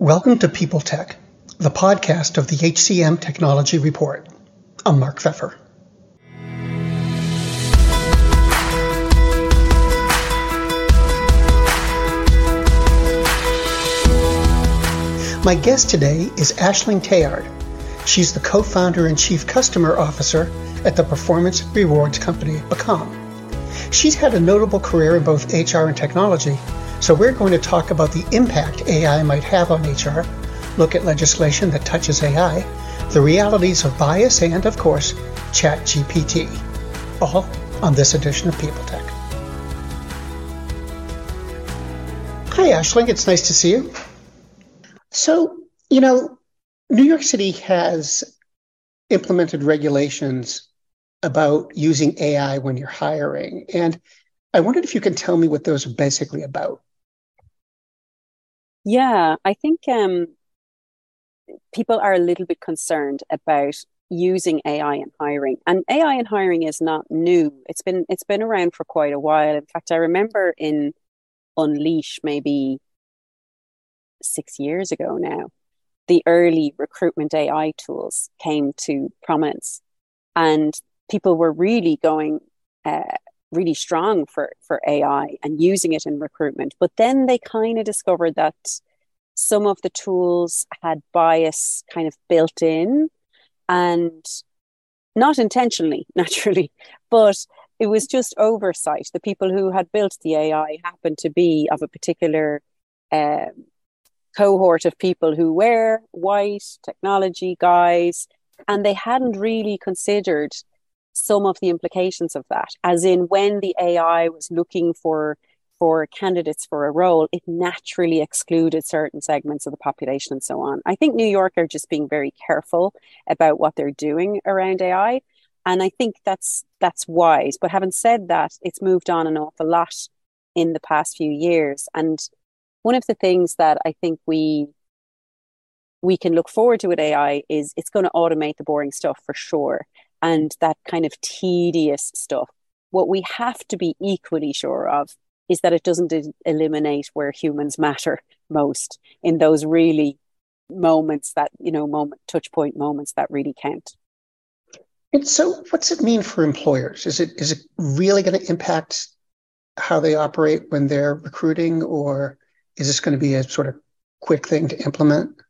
Welcome to People Tech, the podcast of the HCM Technology Report. I'm Mark Feffer. My guest today is Aisling Teillard. She's the co-founder and chief customer officer at the performance rewards company beqom. She's had a notable career in both HR and technology, so we're going to talk about the impact AI might have on HR, look at legislation that touches AI, the realities of bias, and, of course, ChatGPT. All on this edition of People Tech. Hi, Aisling. It's nice to see you. So, you know, New York City has implemented regulations about using AI when you're hiring. And I wondered if you can tell me what those are basically about. Yeah, I think um, people are a little bit concerned about using AI in hiring. And AI in hiring is not new. It's been it's been around for quite a while. In fact, I remember in Unleash maybe six years ago now, the early recruitment AI tools came to prominence, and people were really going uh, really strong for for AI and using it in recruitment. But then they kind of discovered that some of the tools had bias kind of built in, and not intentionally, naturally, but it was just oversight. The people who had built the AI happened to be of a particular um, cohort of people who were white technology guys, and they hadn't really considered some of the implications of that. As in, when the AI was looking for for candidates for a role, it naturally excluded certain segments of the population and so on. I think New York are just being very careful about what they're doing around AI. And I think that's that's wise. But having said that, it's moved on an awful lot in the past few years. And one of the things that I think we we can look forward to with AI is it's going to automate the boring stuff for sure, and that kind of tedious stuff. What we have to be equally sure of is that it doesn't eliminate where humans matter most in those really moments that you know moment touch point moments that really count. And so, what's it mean for employers? Is it is it really going to impact how they operate when they're recruiting, or is this going to be a sort of quick thing to implement?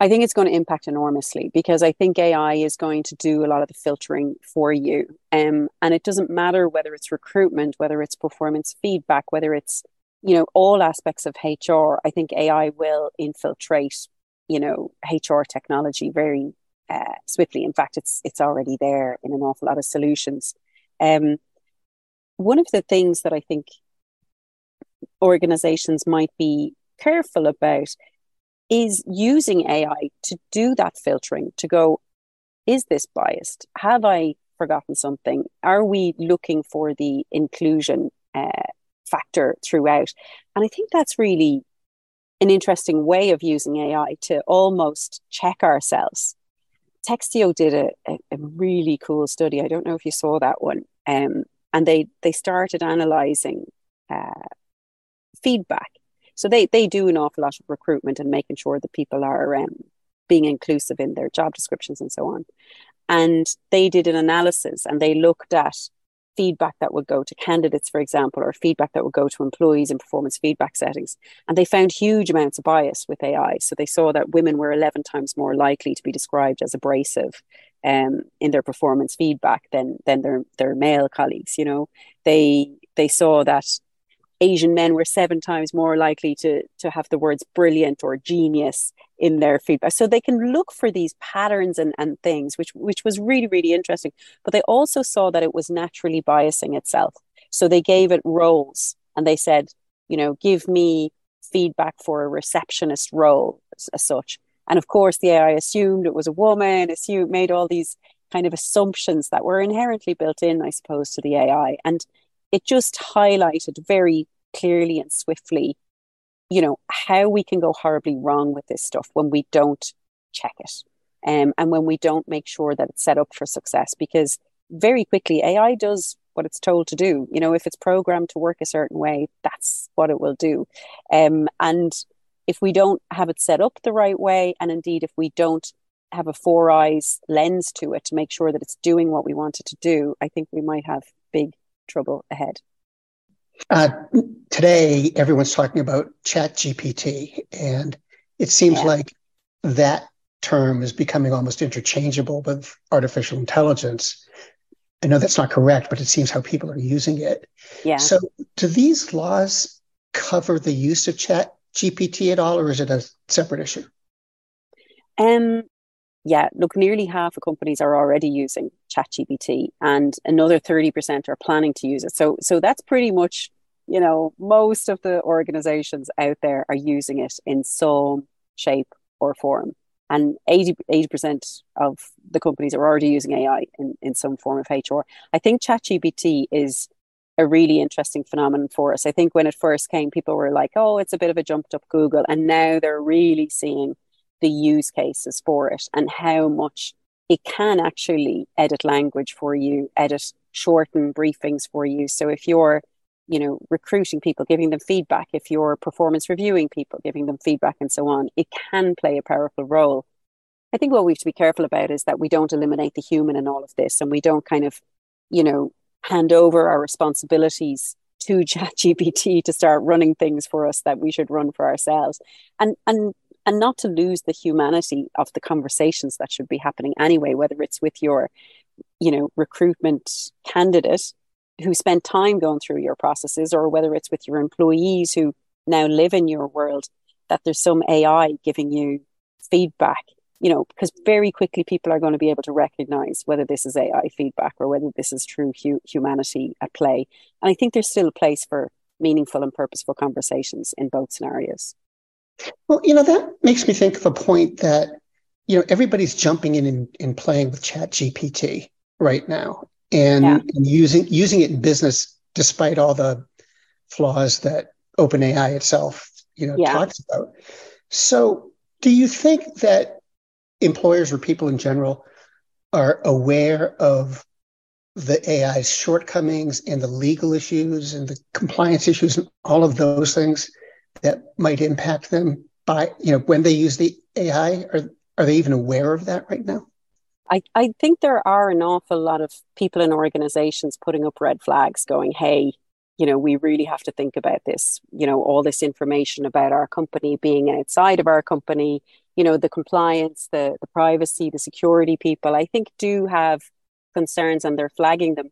I think it's going to impact enormously because I think AI is going to do a lot of the filtering for you. Um, and it doesn't matter whether it's recruitment, whether it's performance feedback, whether it's, you know, all aspects of HR. I think AI will infiltrate, you know, HR technology very uh, swiftly. In fact, it's it's already there in an awful lot of solutions. Um, one of the things that I think organizations might be careful about is using AI to do that filtering to go, is this biased? Have I forgotten something? Are we looking for the inclusion uh, factor throughout? And I think that's really an interesting way of using AI to almost check ourselves. Textio did a, a, a really cool study. I don't know if you saw that one. Um, and they, they started analyzing uh, feedback. So they, they do an awful lot of recruitment and making sure that people are um, being inclusive in their job descriptions and so on. And they did an analysis and they looked at feedback that would go to candidates, for example, or feedback that would go to employees in performance feedback settings. And they found huge amounts of bias with AI. So they saw that women were 11 times more likely to be described as abrasive um, in their performance feedback than, than their, their male colleagues. You know, they, they saw that Asian men were seven times more likely to, to have the words brilliant or genius in their feedback. So they can look for these patterns and, and things, which, which was really, really interesting. But they also saw that it was naturally biasing itself. So they gave it roles and they said, you know, give me feedback for a receptionist role as, as such. And of course, the AI assumed it was a woman, assumed, made all these kind of assumptions that were inherently built in, I suppose, to the AI. And it just highlighted very clearly and swiftly, you know, how we can go horribly wrong with this stuff when we don't check it. Um, and when we don't make sure that it's set up for success, because very quickly AI does what it's told to do. You know, if it's programmed to work a certain way, that's what it will do. Um, and if we don't have it set up the right way, and indeed if we don't have a four eyes lens to it to make sure that it's doing what we want it to do, I think we might have big trouble ahead. Uh, today, everyone's talking about ChatGPT, and it seems yeah. like that term is becoming almost interchangeable with artificial intelligence. I know that's not correct, but it seems how people are using it. Yeah. So, do these laws cover the use of Chat GPT at all, or is it a separate issue? Um, yeah, look, nearly half of companies are already using ChatGPT, and another thirty percent are planning to use it. So, so that's pretty much, you know, most of the organizations out there are using it in some shape or form, and 80 percent of the companies are already using AI in in some form of HR. I think ChatGPT is a really interesting phenomenon for us. I think when it first came, people were like, "Oh, it's a bit of a jumped up Google," and now they're really seeing the use cases for it and how much it can actually edit language for you, edit shorten briefings for you. So if you're, you know, recruiting people, giving them feedback, if you're performance reviewing people, giving them feedback and so on, it can play a powerful role. I think what we have to be careful about is that we don't eliminate the human in all of this and we don't kind of, you know, hand over our responsibilities to ChatGPT to start running things for us that we should run for ourselves. And and and not to lose the humanity of the conversations that should be happening anyway, whether it's with your, you know, recruitment candidate who spent time going through your processes or whether it's with your employees who now live in your world, that there's some AI giving you feedback, you know, because very quickly people are going to be able to recognize whether this is AI feedback or whether this is true hu- humanity at play. And I think there's still a place for meaningful and purposeful conversations in both scenarios. Well, you know, that makes me think of a point that, you know, everybody's jumping in and, and playing with ChatGPT right now and, yeah. and using using it in business despite all the flaws that OpenAI itself, you know, yeah. talks about. So do you think that employers or people in general are aware of the AI's shortcomings and the legal issues and the compliance issues and all of those things that might impact them by you know when they use the AI? Are are they even aware of that right now? I, I think there are an awful lot of people in organizations putting up red flags going, hey, you know, we really have to think about this, you know, all this information about our company being outside of our company, you know, the compliance, the, the privacy, the security people, I think do have concerns and they're flagging them.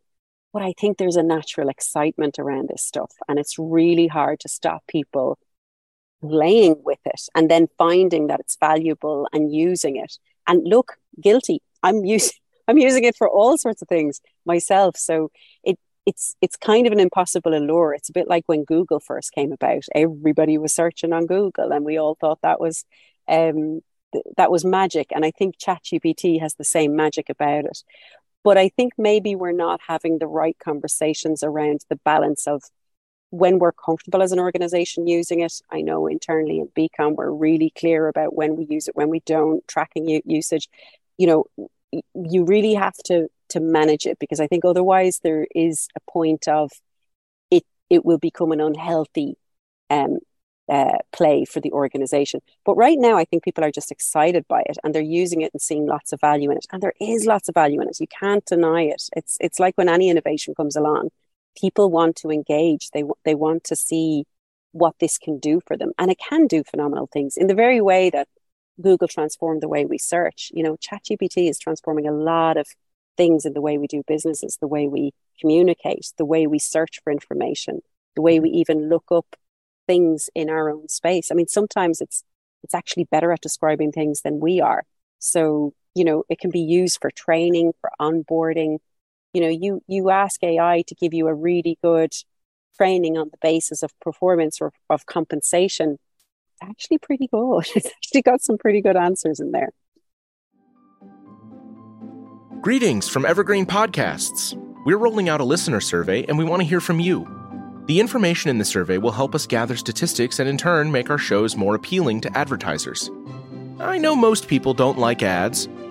But I think there's a natural excitement around this stuff. And it's really hard to stop people playing with it and then finding that it's valuable and using it. And look, guilty. I'm using I'm using it for all sorts of things myself. So it it's it's kind of an impossible allure. It's a bit like when Google first came about. Everybody was searching on Google, and we all thought that was um, th- that was magic. And I think ChatGPT has the same magic about it. But I think maybe we're not having the right conversations around the balance of when we're comfortable as an organization using it. I know internally in beqom, we're really clear about when we use it, when we don't, tracking usage. You know, you really have to to manage it because I think otherwise there is a point of it it will become an unhealthy um, uh, play for the organization. But right now, I think people are just excited by it and they're using it and seeing lots of value in it. And there is lots of value in it. You can't deny it. It's it's like when any innovation comes along, people want to engage. They they want to see what this can do for them, and it can do phenomenal things in the very way that Google transformed the way we search. You know, ChatGPT is transforming a lot of things in the way we do businesses, the way we communicate, the way we search for information, the way we even look up things in our own space. I mean, sometimes it's it's actually better at describing things than we are. So, you know, it can be used for training, for onboarding, you know you you ask ai to give you a really good training on the basis of performance or of compensation actually pretty good. It's actually got some pretty good answers in there. Greetings from evergreen podcasts. We're rolling out a listener survey and we want to hear from you. The information in the survey will help us gather statistics and in turn make our shows more appealing to advertisers. I know most people don't like ads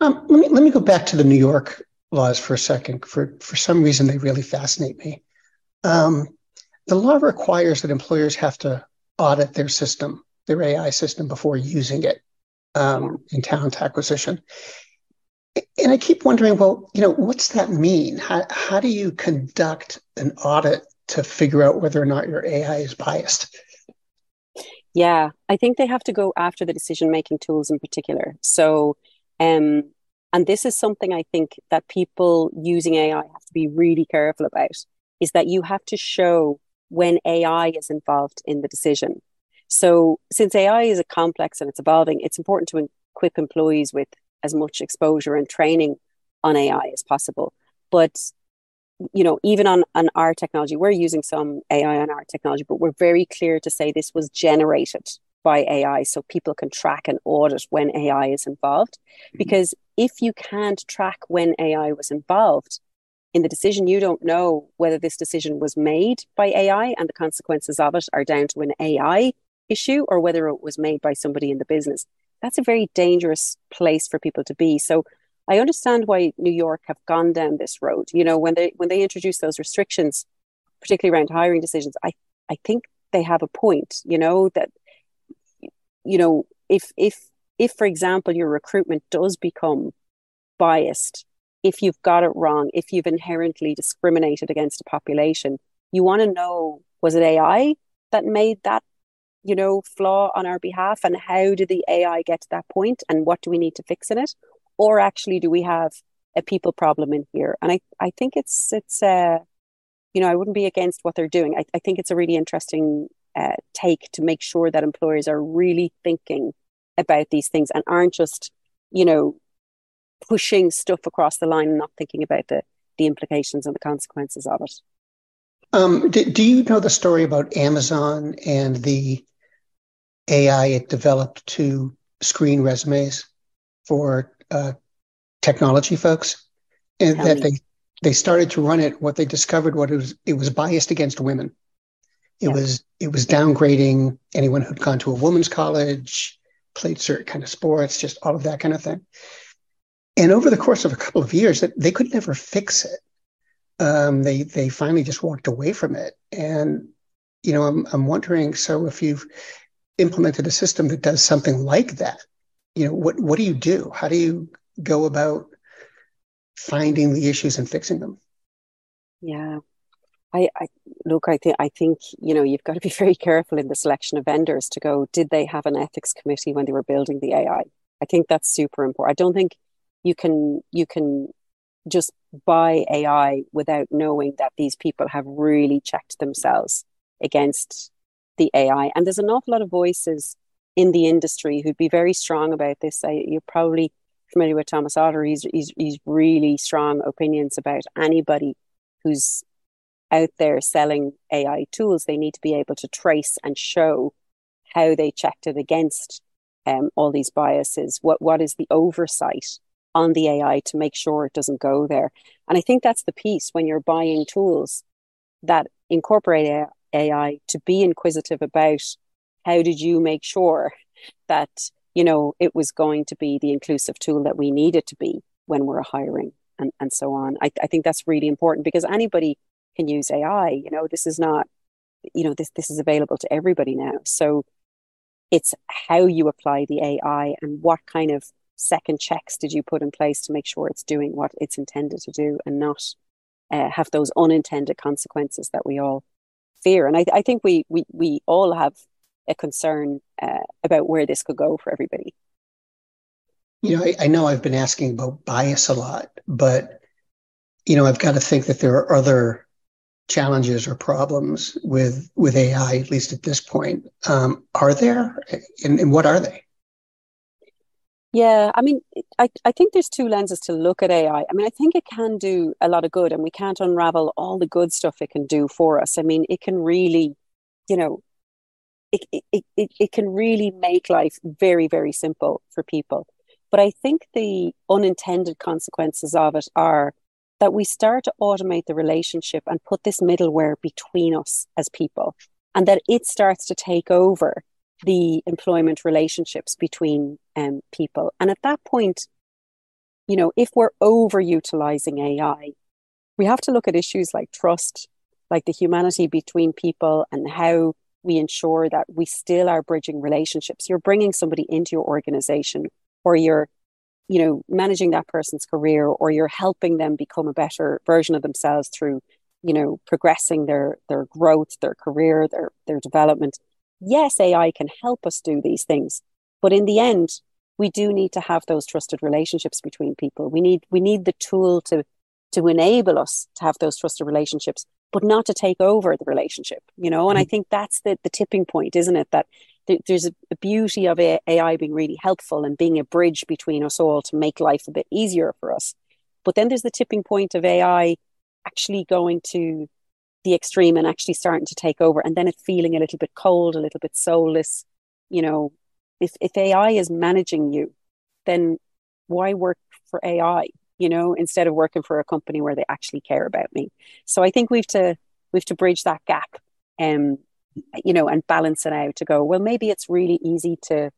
Um, let me let me go back to the New York laws for a second. For for some reason, they really fascinate me. Um, the law requires that employers have to audit their system, their AI system, before using it um, in talent acquisition. And I keep wondering, well, you know, what's that mean? How, how do you conduct an audit to figure out whether or not your AI is biased? Yeah, I think they have to go after the decision making tools in particular. So, um, and this is something I think that people using AI have to be really careful about is that you have to show when AI is involved in the decision. So, since AI is a complex and it's evolving, it's important to equip employees with as much exposure and training on AI as possible. But you know, even on, on our technology, we're using some AI on our technology, but we're very clear to say this was generated by AI so people can track and audit when AI is involved. Mm-hmm. Because if you can't track when AI was involved in the decision, you don't know whether this decision was made by AI and the consequences of it are down to an AI issue or whether it was made by somebody in the business that's a very dangerous place for people to be. So I understand why New York have gone down this road. You know, when they when they introduce those restrictions, particularly around hiring decisions, I I think they have a point. You know that you know if if if for example your recruitment does become biased, if you've got it wrong, if you've inherently discriminated against a population, you want to know was it AI that made that you know, flaw on our behalf and how did the AI get to that point and what do we need to fix in it? Or actually do we have a people problem in here? And I, I think it's it's uh you know, I wouldn't be against what they're doing. I, I think it's a really interesting uh, take to make sure that employers are really thinking about these things and aren't just, you know, pushing stuff across the line and not thinking about the the implications and the consequences of it. Um, do, do, you know the story about Amazon and the AI it developed to screen resumes for uh, technology folks, and Tell that me. they they started to run it. What they discovered what it was it was biased against women. It yeah. was it was downgrading anyone who'd gone to a women's college, played certain kind of sports, just all of that kind of thing. And over the course of a couple of years, that they could never fix it. Um, they they finally just walked away from it. And you know, I'm I'm wondering. So if you've implemented a system that does something like that, you know, what what do you do? How do you go about finding the issues and fixing them? Yeah. I, I look, I think I think, you know, you've got to be very careful in the selection of vendors to go, did they have an ethics committee when they were building the AI? I think that's super important. I don't think you can you can just buy AI without knowing that these people have really checked themselves against the AI. And there's an awful lot of voices in the industry who'd be very strong about this. I, you're probably familiar with Thomas Otter. He's, he's, he's really strong opinions about anybody who's out there selling AI tools. They need to be able to trace and show how they checked it against um, all these biases. What what is the oversight on the AI to make sure it doesn't go there? And I think that's the piece when you're buying tools that incorporate AI to be inquisitive about how did you make sure that you know it was going to be the inclusive tool that we needed to be when we're hiring and, and so on. I, I think that's really important because anybody can use AI. You know, this is not, you know, this this is available to everybody now. So it's how you apply the AI and what kind of second checks did you put in place to make sure it's doing what it's intended to do and not uh, have those unintended consequences that we all fear. And I, I think we, we, we all have a concern uh, about where this could go for everybody. You know, I, I know I've been asking about bias a lot, but, you know, I've got to think that there are other challenges or problems with with AI, at least at this point. Um, are there, and, and what are they? Yeah, I mean, I, I think there's two lenses to look at AI. I mean, I think it can do a lot of good, and we can't unravel all the good stuff it can do for us. I mean, it can really you know, it, it, it, it can really make life very, very simple for people. But I think the unintended consequences of it are that we start to automate the relationship and put this middleware between us as people, and that it starts to take over the employment relationships between um, people. And at that point, you know, if we're overutilizing AI, we have to look at issues like trust, like the humanity between people, and how we ensure that we still are bridging relationships. You're bringing somebody into your organization, or you're, you know, managing that person's career, or you're helping them become a better version of themselves through, you know, progressing their their growth, their career, their their development yes, AI can help us do these things, but in the end, we do need to have those trusted relationships between people. We need we need the tool to to enable us to have those trusted relationships, but not to take over the relationship. You know, and mm-hmm. I think that's the the tipping point, isn't it? That th- there's a, beauty of AI being really helpful and being a bridge between us all to make life a bit easier for us. But then there's the tipping point of AI actually going to the extreme and actually starting to take over and then it feeling a little bit cold a little bit soulless you know if, if ai is managing you then why work for ai you know instead of working for a company where they actually care about me so i think we've to we've to bridge that gap um you know and balance it out to go well maybe it's really easy to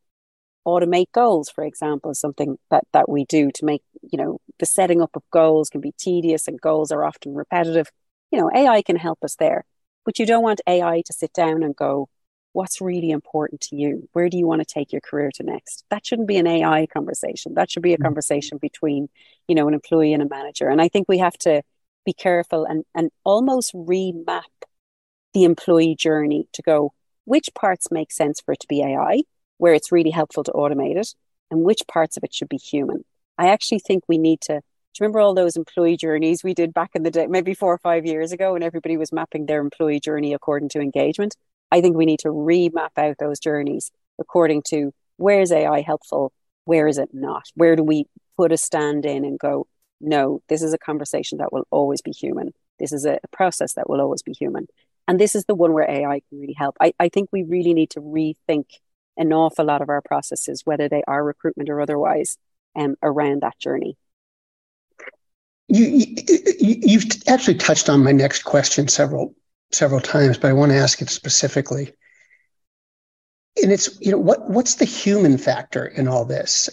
automate goals for example something that that we do to make you know the setting up of goals can be tedious and goals are often repetitive you know, AI can help us there, but you don't want AI to sit down and go, what's really important to you? Where do you want to take your career to next? That shouldn't be an AI conversation. That should be a mm-hmm. conversation between, you know, an employee and a manager. And I think we have to be careful and, and almost remap the employee journey to go, which parts make sense for it to be AI, where it's really helpful to automate it, and which parts of it should be human. I actually think we need to Do you remember all those employee journeys we did back in the day, maybe four or five years ago, when everybody was mapping their employee journey according to engagement? I think we need to remap out those journeys according to where is AI helpful, where is it not? Where do we put a stand in and go, no, this is a conversation that will always be human. This is a process that will always be human. And this is the one where AI can really help. I, I think we really need to rethink an awful lot of our processes, whether they are recruitment or otherwise, um, around that journey. You, you, have actually touched on my next question several several times, but I want to ask it specifically. And it's you know what what's the human factor in all this?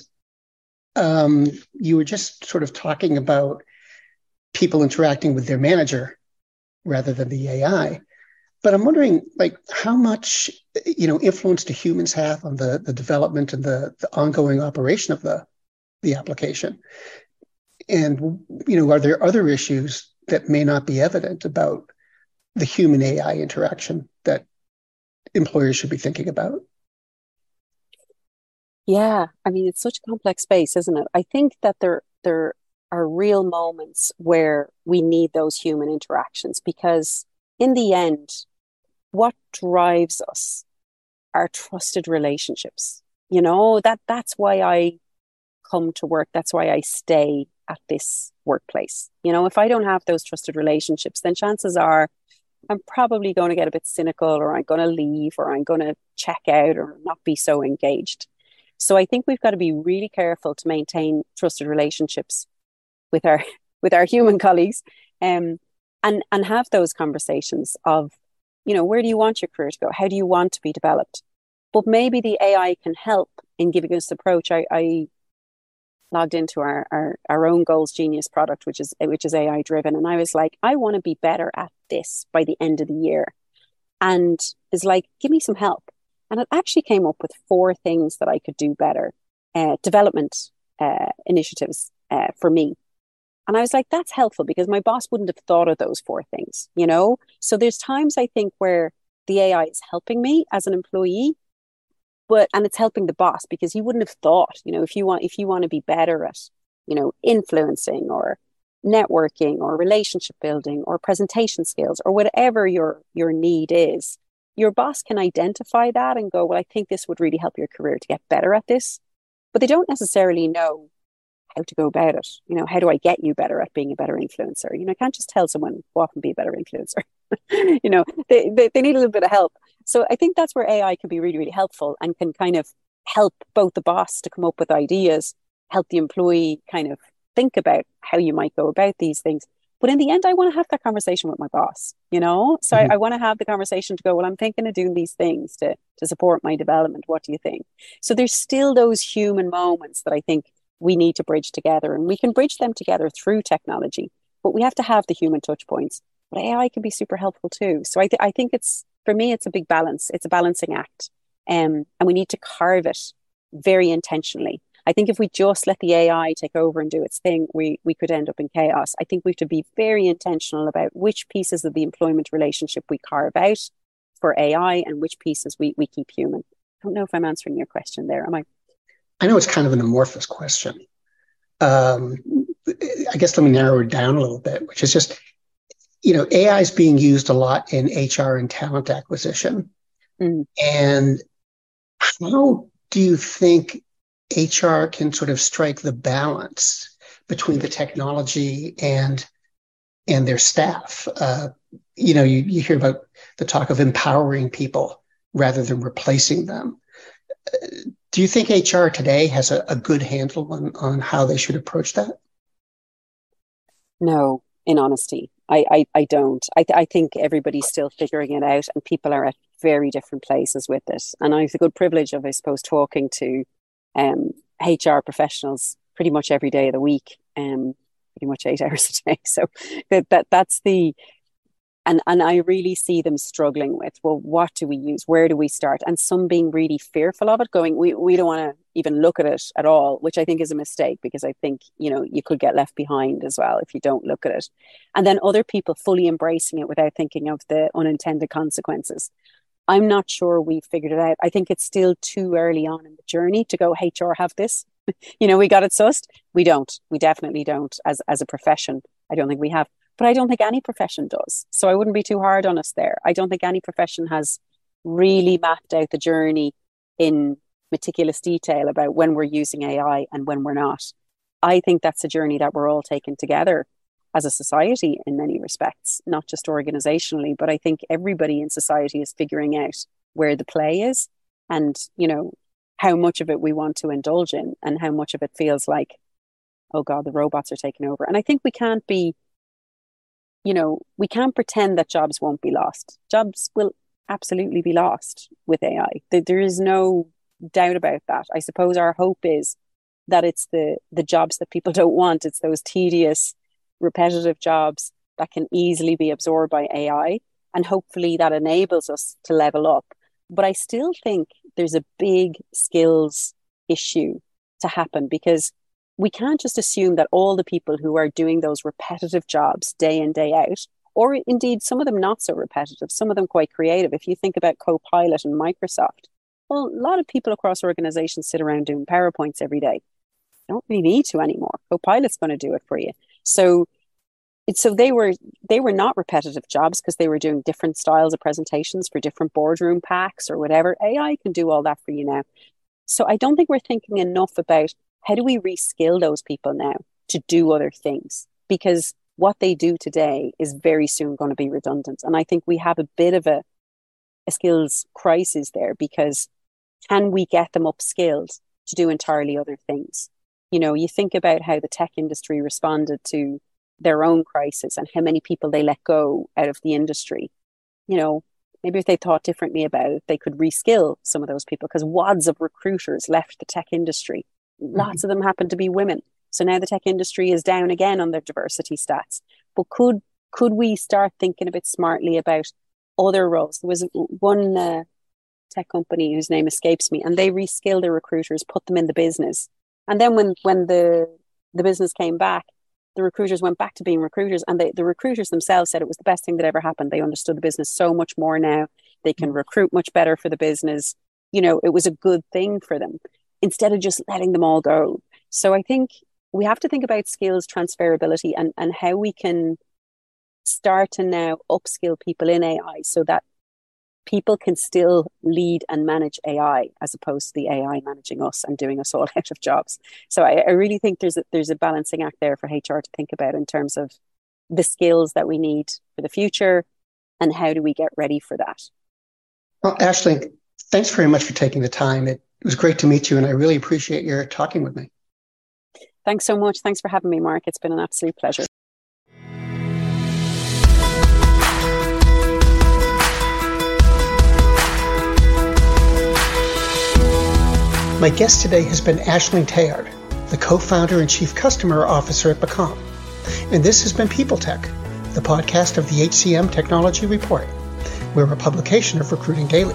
Um, you were just sort of talking about people interacting with their manager rather than the AI. But I'm wondering, like, how much you know influence do humans have on the the development and the the ongoing operation of the the application? And you know, are there other issues that may not be evident about the human AI interaction that employers should be thinking about? Yeah, I mean, it's such a complex space, isn't it? I think that there there are real moments where we need those human interactions because, in the end, what drives us are trusted relationships. You know that that's why I come to work. That's why I stay at this workplace. You know, if I don't have those trusted relationships, then chances are I'm probably going to get a bit cynical or I'm going to leave or I'm going to check out or not be so engaged. So I think we've got to be really careful to maintain trusted relationships with our with our human colleagues um, and and have those conversations of you know where do you want your career to go? How do you want to be developed? But maybe the ai can help in giving us approach. I, I logged into our, our, our own goals genius product which is which is ai driven and i was like i want to be better at this by the end of the year. And is like give me some help. And it actually came up with four things that i could do better uh, development uh, initiatives uh, for me and i was like that's helpful because my boss wouldn't have thought of those four things you know? So there's times i think where the ai is helping me as an employee but and it's helping the boss because he wouldn't have thought you know if you want if you want to be better at you know influencing or networking or relationship building or presentation skills or whatever your your need is your boss can identify that and go well i think this would really help your career to get better at this. But they don't necessarily know how to go about it you know how do i get you better at being a better influencer you know i can't just tell someone go off and be a better influencer you know they, they, they need a little bit of help So I think that's where AI can be really, really helpful and can kind of help both the boss to come up with ideas, help the employee kind of think about how you might go about these things. But in the end, I want to have that conversation with my boss, you know? So mm-hmm. I, I want to have the conversation to go, well, I'm thinking of doing these things to, to support my development. What do you think? So there's still those human moments that I think we need to bridge together. And we can bridge them together through technology, but we have to have the human touch points. But AI can be super helpful too. So I, th- I think it's, for me, it's a big balance. It's a balancing act. Um, and we need to carve it very intentionally. I think if we just let the AI take over and do its thing, we, we could end up in chaos. I think we have to be very intentional about which pieces of the employment relationship we carve out for AI and which pieces we, we keep human. I don't know if I'm answering your question there. Am I? I know it's kind of an amorphous question. Um, I guess let me narrow it down a little bit, which is just, you know, AI is being used a lot in HR and talent acquisition. Mm. And how do you think HR can sort of strike the balance between the technology and and their staff? Uh, you know, you, you hear about the talk of empowering people rather than replacing them. Uh, do you think HR today has a, a good handle on, on how they should approach that? No, in honesty, I, I, I don't. I, th- I think everybody's still figuring it out, and people are at very different places with it. And I have the good privilege of, I suppose, talking to um, HR professionals pretty much every day of the week, um, pretty much eight hours a day. So that, that that's the and and I really see them struggling with well, what do we use? Where do we start? And some being really fearful of it, going, we, we don't want to even look at it at all, which I think is a mistake because I think, you know, you could get left behind as well if you don't look at it. And then other people fully embracing it without thinking of the unintended consequences. I'm not sure we've figured it out. I think it's still too early on in the journey to go, HR have this. you know, we got it sussed. We don't. We definitely don't as as a profession. I don't think we have. But I don't think any profession does. So I wouldn't be too hard on us there. I don't think any profession has really mapped out the journey in meticulous detail about when we're using AI and when we're not. I think that's a journey that we're all taking together as a society in many respects, not just organizationally, but I think everybody in society is figuring out where the play is and, you know, how much of it we want to indulge in and how much of it feels like, oh God, the robots are taking over. And I think we can't be, you know, we can't pretend that jobs won't be lost. Jobs will absolutely be lost with AI. There is no doubt about that. I suppose our hope is that it's the the jobs that people don't want. It's those tedious, repetitive jobs that can easily be absorbed by AI. And hopefully that enables us to level up. But I still think there's a big skills issue to happen because we can't just assume that all the people who are doing those repetitive jobs day in, day out, or indeed some of them not so repetitive, some of them quite creative. If you think about Copilot and Microsoft, well, a lot of people across organizations sit around doing PowerPoints every day. Don't really need to anymore. Copilot's going to do it for you. So so they were they were not repetitive jobs because they were doing different styles of presentations for different boardroom packs or whatever. AI can do all that for you now. So I don't think we're thinking enough about how do we reskill those people now to do other things because what they do today is very soon going to be redundant. And I think we have a bit of a, a skills crisis there because can we get them upskilled to do entirely other things? You know, you think about how the tech industry responded to their own crisis and how many people they let go out of the industry. You know, maybe if they thought differently about it, they could reskill some of those people because wads of recruiters left the tech industry. Lots of them happen to be women. So now the tech industry is down again on their diversity stats. But could could we start thinking a bit smartly about other roles? There was one uh, tech company whose name escapes me, and they reskilled their recruiters, put them in the business, and then when when the the business came back, the recruiters went back to being recruiters and they, the recruiters themselves said it was the best thing that ever happened they understood the business so much more now they can mm. recruit much better for the business you know it was a good thing for them instead of just letting them all go so i think we have to think about skills transferability and, and how we can start to now upskill people in ai so that people can still lead and manage AI as opposed to the AI managing us and doing us all out of jobs. So I, I, really think there's a, there's a balancing act there for HR to think about in terms of the skills that we need for the future and how do we get ready for that. Well, Ashley, thanks very much for taking the time. It was great to meet you, and I really appreciate your talking with me. Thanks so much. Thanks for having me, Mark. It's been an absolute pleasure. My guest today has been Aisling Teillard, the co-founder and chief customer officer at beqom. And this has been People Tech, the podcast of the HCM Technology Report. We're a publication of Recruiting Daily.